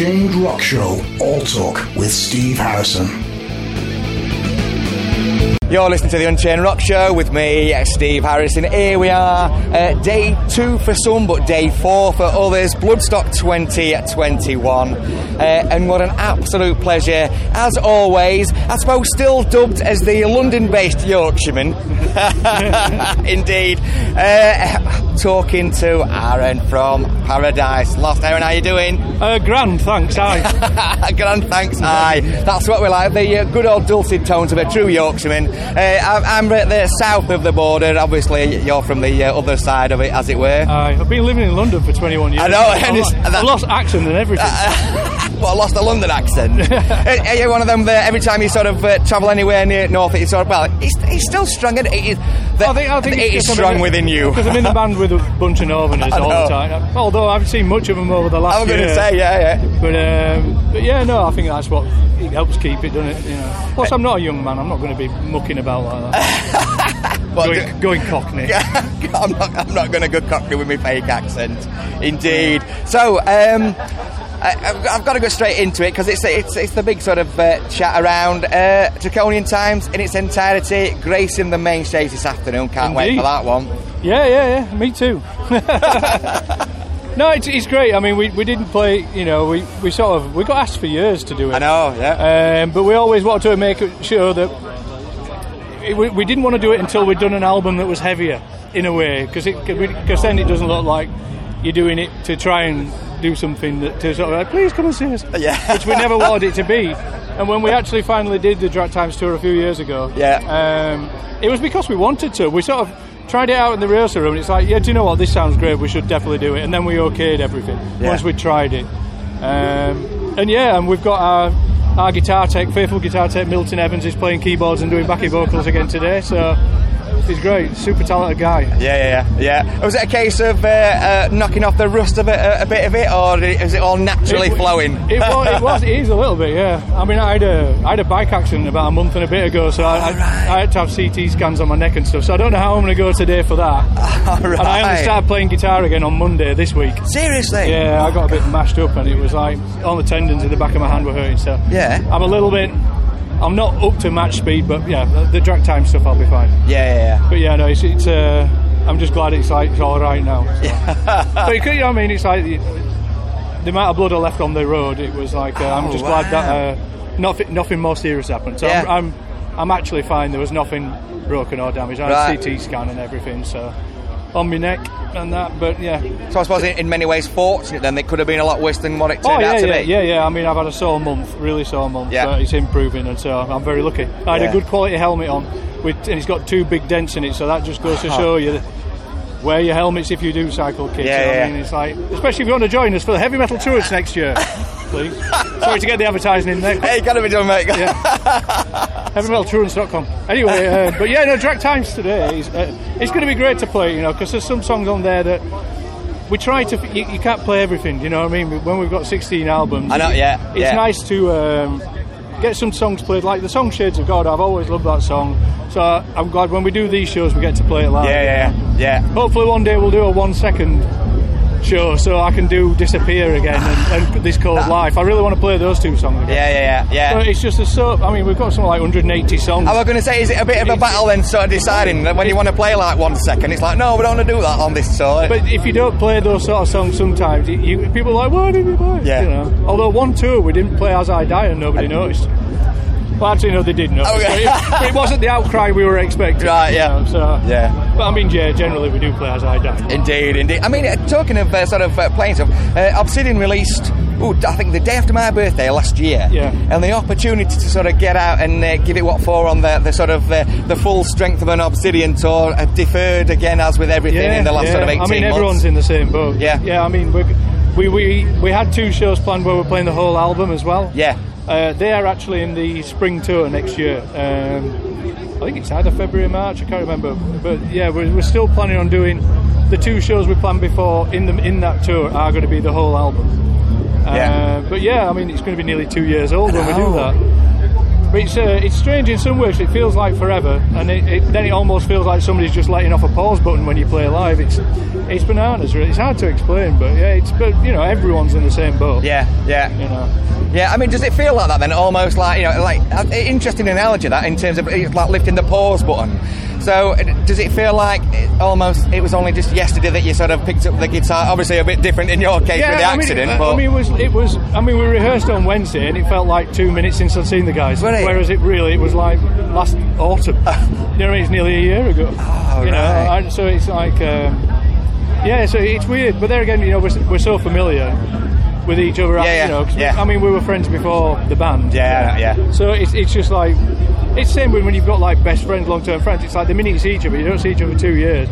Unchained Rock Show All Talk with Steve Harrison. You're listening to the Unchained Rock Show with me, Steve Harrison. Here we are, uh, day two for some, but day four for others. Bloodstock 2021. Uh, and what an absolute pleasure, as always. I suppose still dubbed as the London based Yorkshireman. Indeed. Uh, talking to Aaron from Paradise Lost. Aaron, how are you doing? Uh, grand, thanks. Hi. grand, thanks. Hi. That's what we like. The uh, good old dulcet tones of a true Yorkshireman. Uh, I'm at the south of the border. Obviously, you're from the uh, other side of it, as it were. Aye, I've been living in London for 21 years. I know, and I, it's- lo- I lost accent and everything. well, I lost a London accent. Are you one of them that every time you sort of uh, travel anywhere near north, it's sort of, well, it's, it's still strong. It is, the, I think, I think it is strong in- within you. Because I'm in the band with a bunch of Northerners all the time. Although I haven't seen much of them over the last I was going to say, yeah, yeah. But, um, but yeah, no, I think that's what it helps keep it, doesn't it? You know. Plus, I'm not a young man. I'm not going to be mucking about like that. Going, do- going cockney. I'm not, I'm not going to go cockney with my fake accent. Indeed. So, um, I, I've I've got to go straight into it because it's, it's it's the big sort of uh, chat around uh, Draconian Times in its entirety, gracing the main stage this afternoon. Can't wait for that one. Yeah, yeah, yeah. Me too. no, it's, it's great. I mean, we, we didn't play. You know, we, we sort of we got asked for years to do it. I know, yeah. Um, but we always wanted to make sure that it, we, we didn't want to do it until we'd done an album that was heavier in a way, because because then it doesn't look like you're doing it to try and do something that to sort of like, please come and see us, Yeah. which we never wanted it to be. And when we actually finally did the Drac Times tour a few years ago, Yeah. um, it was because we wanted to. We sort of tried it out in the rehearsal room, and it's like, yeah, do you know what? This sounds great. We should definitely do it. And then we okayed everything Yeah. once we tried it. Um, and yeah, and we've got our our guitar tech, faithful guitar tech, Milton Evans, is playing keyboards and doing backing vocals again today. So he's great, super talented guy. Yeah, yeah, yeah. Was it a case of uh, uh, knocking off the rust of it, uh, a bit of it, or is it all naturally It- flowing? It was, it was, it is a little bit, yeah. I mean, I had a, I had a bike accident about a month and a bit ago, so I, I, I had to have CT scans on my neck and stuff. So I don't know how I'm going to go today for that. Right. And I only started playing guitar again on Monday this week. Seriously? Yeah, I got a bit mashed up, and it was like all the tendons in the back of my hand were hurting. So Yeah. I'm a little bit. I'm not up to match speed, but yeah, the, Drac time stuff I'll be fine. Yeah, yeah, yeah. But yeah, no, it's. it's uh, I'm just glad it's like it's all right now. So. but you, could, you know what I mean? It's like the, the amount of blood I left on the road. It was like uh, I'm Oh, just wow. glad that uh, nothing nothing more serious happened. So Yeah. I'm, I'm I'm actually fine. There was nothing broken or damaged. I had Right. a CT scan and everything. So on my neck and that. But yeah, So I suppose in, in many ways fortunate then. It could have been a lot worse than what it Oh turned yeah, out to yeah, be. yeah, yeah. I mean, I've had a sore month, really sore month. Yeah. But it's improving, and so I'm very lucky. I had Yeah. a good quality helmet on, with, and it's got two big dents in it, so that just goes to show you. that Wear your helmets if you do cycle, kids. Yeah, yeah. I mean, it's like, especially if you want to join us for the heavy metal tours next year, please. Sorry to get the advertising in there. Hey, gotta be done, mate. HeavyMetalTruants.com. Anyway, uh, but yeah, no, Drac Times today is uh, it's going to be great to play, you know, because there's some songs on there that we try to. You, you can't play everything, you know what I mean? When we've got 16 albums, I know, yeah, it's yeah. nice to um, get some songs played, like the song Shades of God. I've always loved that song, so I'm glad when we do these shows we get to play it live. Yeah, yeah, yeah. Hopefully, one day we'll do a one second show so I can do Disappear again and, and This Cold Life. I really want to play those two songs again. Yeah, yeah, yeah, yeah. But it's just a so. I mean, we've got something like 180 songs. I was going to say, is it a bit of a battle then, sort of deciding that when you want to play like one second, it's like, no, we don't want to do that on this tour. But if you don't play those sort of songs, sometimes you, you, people are like, "Why did you play?" Yeah. You know. Although one tour we didn't play "As I Die" and nobody noticed. Well, actually, no, they did not. Okay. But it, it wasn't the outcry we were expecting. Right, you yeah. know, so Yeah. But I mean, yeah, generally we do play "As I Die." Indeed, indeed. I mean, uh, talking of uh, sort of uh, playing stuff, uh, Obsidian released, ooh, I think the day after my birthday last year. Yeah. And the opportunity to sort of get out and uh, give it what for on the, the sort of uh, the full strength of an Obsidian tour uh, deferred again, as with everything Yeah, in the last yeah. sort of 18 months. I mean, months. everyone's in the same boat. Yeah. Yeah. I mean, we're, we we we had two shows planned where we're playing the whole album as well. Yeah. Uh, they are actually in the spring tour next year. Um, I think it's either February or March. I can't remember. But yeah, we're, we're still planning on doing the two shows we planned before in the in that tour are going to be the whole album. Uh, Yeah. But yeah, I mean, it's going to be nearly two years old when we do that. But it's uh, it's strange in some ways. It feels like forever, and it, it, then it almost feels like somebody's just letting off a pause button when you play live. It's it's bananas. Really. It's hard to explain, but yeah, it's but you know everyone's in the same boat. Yeah, yeah. You know. Yeah, I mean, does it feel like that then? Almost like you know, like uh, interesting analogy that in terms of it's like lifting the pause button. So, uh, does it feel like it almost it was only just yesterday that you sort of picked up the guitar? Obviously, a bit different in your case Yeah, with the I mean, accident, I mean, it was it was. I mean, we rehearsed on Wednesday, and it felt like two minutes since I'd seen the guys. Really? Whereas it really it was like last autumn. you know, I mean? it's nearly a year ago. Oh, you know, right. and so it's like, um, yeah, so it's weird. But there again, you know, we're, we're so familiar with each other. Yeah, yeah, you know, 'cause we- yeah. I mean, we were friends before the band. Yeah, yeah. So it's, it's just like it's the same when when you've got like best friends, long term friends. It's like the minute you see each other, you don't see each other for two years.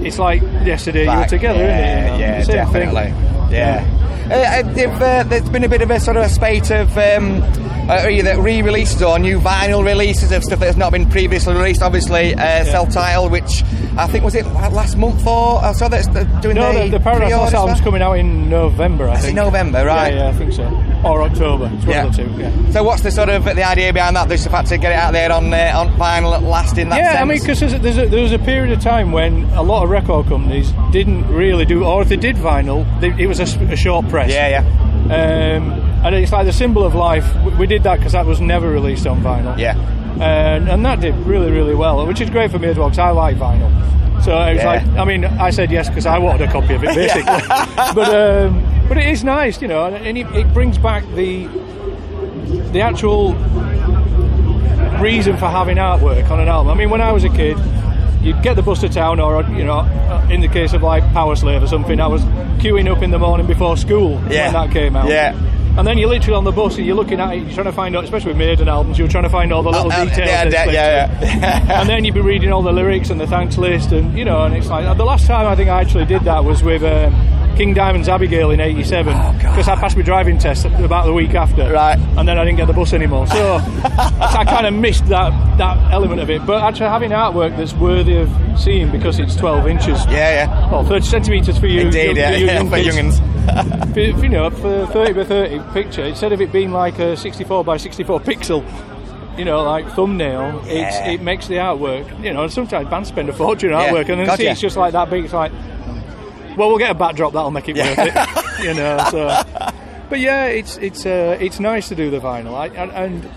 It's like yesterday you were together, yeah, isn't it? You know? yeah, Same thing. definitely. Yeah. Uh, uh, uh, there's been a bit of a sort of a spate of um, uh, either re-releases or new vinyl releases of stuff that's not been previously released. Obviously, uh, Self-Title, which I think was it last month or I saw that's doing No, the, the, the Paradise Lost album's coming out in November, I Is it think. November, right? Yeah, yeah, I think so. Or October. Yeah. two. Yeah. So what's the sort of the idea behind that? Just the fact to get it out there on uh, on vinyl at last in that Yeah, sense. I mean, because there's, a- there's a, there was a period of time when a lot of record companies didn't really do, or if they did vinyl, they, it was a short press. Yeah, yeah, Um, and it's like the symbol of life. We- did that because that was never released on vinyl. yeah. and, and that did really, really well, which is great for me as well because I like vinyl. So it was Yeah. like, I mean, I said yes because I wanted a copy of it, basically. but um, but it is nice, you know, and it, it brings back the the actual reason for having artwork on an album. I mean, when I was a kid, you'd get the bus to town, or you know, in the case of like Powerslave or something, I was queuing up in the morning before school Yeah. when that came out. Yeah. And then you're literally on the bus and you're looking at it, you're trying to find out, especially with Maiden albums, you're trying to find all the little Oh, uh, details. yeah, yeah, yeah. and then you'd be reading all the lyrics and the thanks list, and you know, and it's like the last time I think I actually did that was with um, King Diamond's Abigail in '87 because I passed my driving test about the week after, Oh, Right. And then I didn't get the bus anymore, so I kind of missed that that element of it. But actually having artwork that's worthy of seeing because it's 12 inches, Yeah, yeah. well, 30 centimeters for you, Indeed, you, yeah, you yeah, young for kids. youngins. For, you know, for 30 by 30 picture, instead of it being like a 64 by 64 pixel, you know, like thumbnail, Yeah. it's, it makes the artwork, you know, sometimes bands spend a fortune on Yeah, artwork, and then gotcha. see it's just like that big, it's like, well, we'll get a backdrop that'll make it Yeah. worth it, you know, so. But yeah, it's it's uh, it's nice to do the vinyl, I, and, and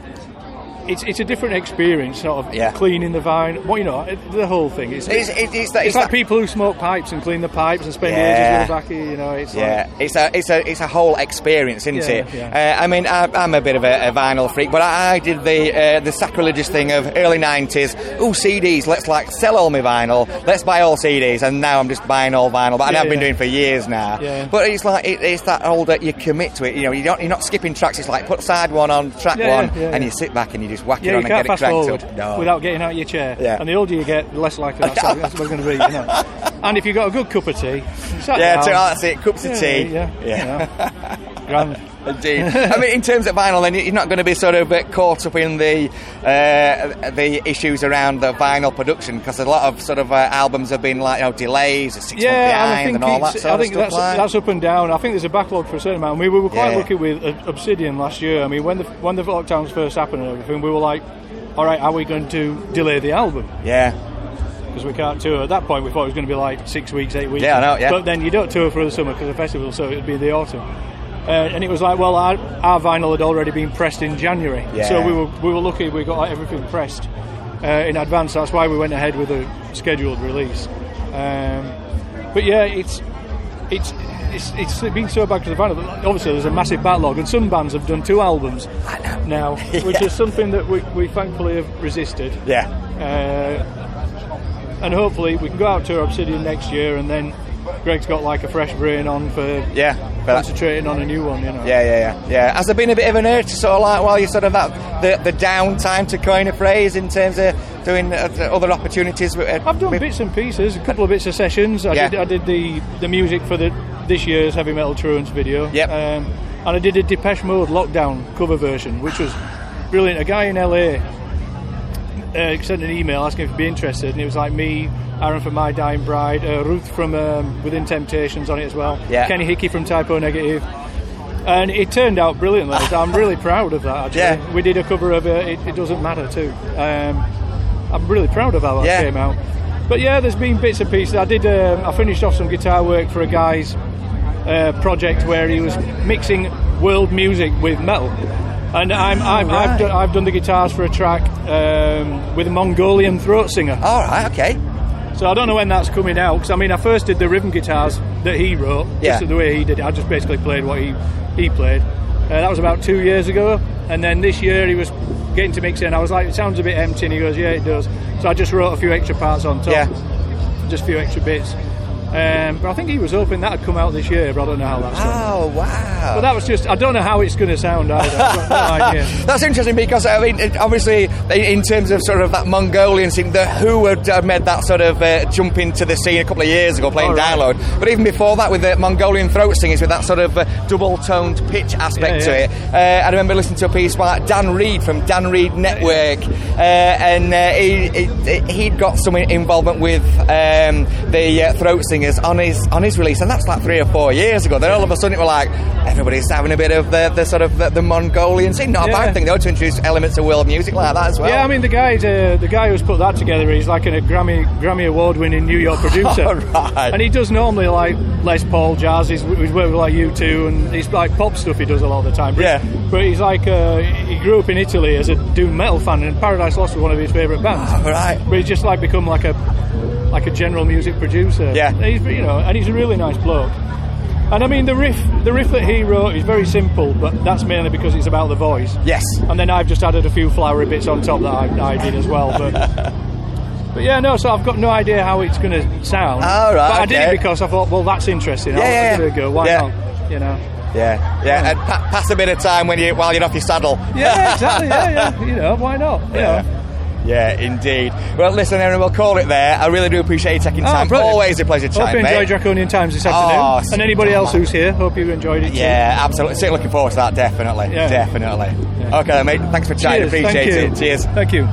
it's it's a different experience, sort of Yeah. cleaning the vinyl. Well, you know, the whole thing. It's, It's, it's, it's, that, like that- people who smoke pipes and clean the pipes and spend Yeah. ages with a backy. You know, it's Yeah, like it's a it's a it's a whole experience, isn't Yeah, it? yeah. Uh, I mean, I, I'm a bit of a, a vinyl freak, but I, I did the uh, the sacrilegious thing of early '90s. Oh, CDs! Let's like sell all my vinyl. Let's buy all CDs, and now I'm just buying all vinyl. But I've been doing for years now. But it's like it, it's that old that you commit to it. You know, you don't you're not skipping tracks. It's like put side one on track one, and you sit back and you just whack Yeah, it on you and can't get it fast cranked forward up. No. without getting out of your chair. Yeah. And the older you get, the less likely that's, that's going to be. You know. And if you've got a good cup of tea, Yeah, that's it. Cups of tea. Yeah, yeah. grand. Indeed. I mean, in terms of vinyl, then you're not going to be sort of uh, caught up in the uh, the issues around the vinyl production because a lot of sort of uh, albums have been like you know delays, six months Yeah, and I behind, think, and all that sort I think of stuff. that's, like. that's up and down. I think there's a backlog for a certain amount. I mean, we were quite Yeah. lucky with uh, Obsidian last year. I mean, when the when the lockdowns first happened and everything, we were like, all right, are we going to delay the album? yeah, because we can't tour. At that point, we thought it was going to be like six weeks, eight weeks. Yeah, I know, yeah. But then you don't tour for the summer because of the festival, so it'd be the autumn. Uh, and it was like, well, our, our vinyl had already been pressed in January, Yeah. so we were we were lucky we got everything pressed uh, in advance. That's why we went ahead with a scheduled release. Um, but yeah, it's it's. It's, it's been so bad to the vinyl. Obviously, there's a massive backlog, and some bands have done two albums now, which is something that we, we thankfully have resisted. yeah, Uh, and hopefully we can go out to Obsidian next year, and then Greg's got like a fresh brain on for yeah. But concentrating on a new one. You know. yeah, yeah, yeah, yeah. Has there been a bit of an urge to sort of like, while you're sort of that the the downtime to coin a phrase in terms of doing uh, other opportunities? With, uh, I've done with- bits and pieces, a couple of bits of sessions. I Yeah. did I did the the music for the this year's Heavy Metal Truants video. Yep. Um, and I did a Depeche Mode Lockdown cover version, which was brilliant. A guy in LA uh, sent an email asking if he'd be interested, and it was like me, Aaron from My Dying Bride, uh, Ruth from um, Within Temptations on it as well, Yeah. Kenny Hickey from Type O Negative. And it turned out brilliantly. I'm really proud of that. Actually, Yeah. we did a cover of uh, it, it Doesn't Matter Two. Um, I'm really proud of how that Yeah. came out. But yeah, there's been bits and pieces. I did. Um, I finished off some guitar work for a guy's uh, project where he was mixing world music with metal. And I'm, I'm, right. I've, done, I've done the guitars for a track um, with a Mongolian throat singer. All right, okay. So I don't know when that's coming out. Because I mean, I first did the rhythm guitars that he wrote, Yeah. just the way he did it. I just basically played what he he played. Uh, that was about two years ago, and then this year he was getting to mix it, and I was like, "It sounds a bit empty." And he goes, "Yeah, it does." So I just wrote a few extra parts on top, Yeah. just a few extra bits. Um, but I think he was hoping that'd come out this year, but I don't know how that's going. Oh wow. But that was just, I don't know how it's going to sound either. No. That's interesting because I mean, it- obviously, in terms of sort of that Mongolian scene, the Hu had uh, made that sort of uh, jump into the scene a couple of years ago, playing Oh, right. download. But even before that, with the Mongolian throat singers, with that sort of uh, double-toned pitch aspect Yeah, to it, uh, I remember listening to a piece by Dan Reed from Dan Reed Network, uh, and uh, he, he, he'd got some involvement with um, the uh, throat singers on his on his release, and that's like three or four years ago. Then all of a sudden, it were like everybody's having a bit of the, the sort of the, the Mongolian scene. Not a Yeah. bad thing though to introduce elements of world music like that as well. Yeah, I mean the guy, uh, the guy who's put that together, he's like a Grammy Grammy award winning New York producer, Right. and he does normally like Les Paul jazz. He's, he's worked with like U2, and he's like pop stuff. He does a lot of the time. But, Yeah. but he's like uh, grew up in Italy as a doom metal fan, and Paradise Lost was one of his favourite bands. Ah, right. But he's just like become like a like a general music producer. Yeah. And he's you know, and he's a really nice bloke. And I mean the riff, the riff that he wrote is very simple, but that's mainly because it's about the voice. Yes. And then I've just added a few flowery bits on top that I, I did as well. But but yeah, no. So I've got no idea how it's going to sound. Oh, right, But I did it because I thought, well, that's interesting. Yeah, I'll yeah, give it a go. Why yeah. not? You know. Yeah, yeah, and pa- pass a bit of time when you while you're off your saddle. Yeah, exactly. Yeah, yeah. You know, why not? You Yeah. know. Yeah, indeed. Well, listen, Aaron, we'll call it there. I really do appreciate you taking Oh, time. brilliant. Always a pleasure mate. Hope chatting, you mate. enjoyed Draconian Times this afternoon. Oh, and anybody else who's here, hope you enjoyed it too. Yeah, absolutely. Certainly looking forward to that. Definitely, Yeah. definitely. Yeah. Okay, mate. Thanks for chatting. Cheers. Appreciate it. Cheers. Thank you.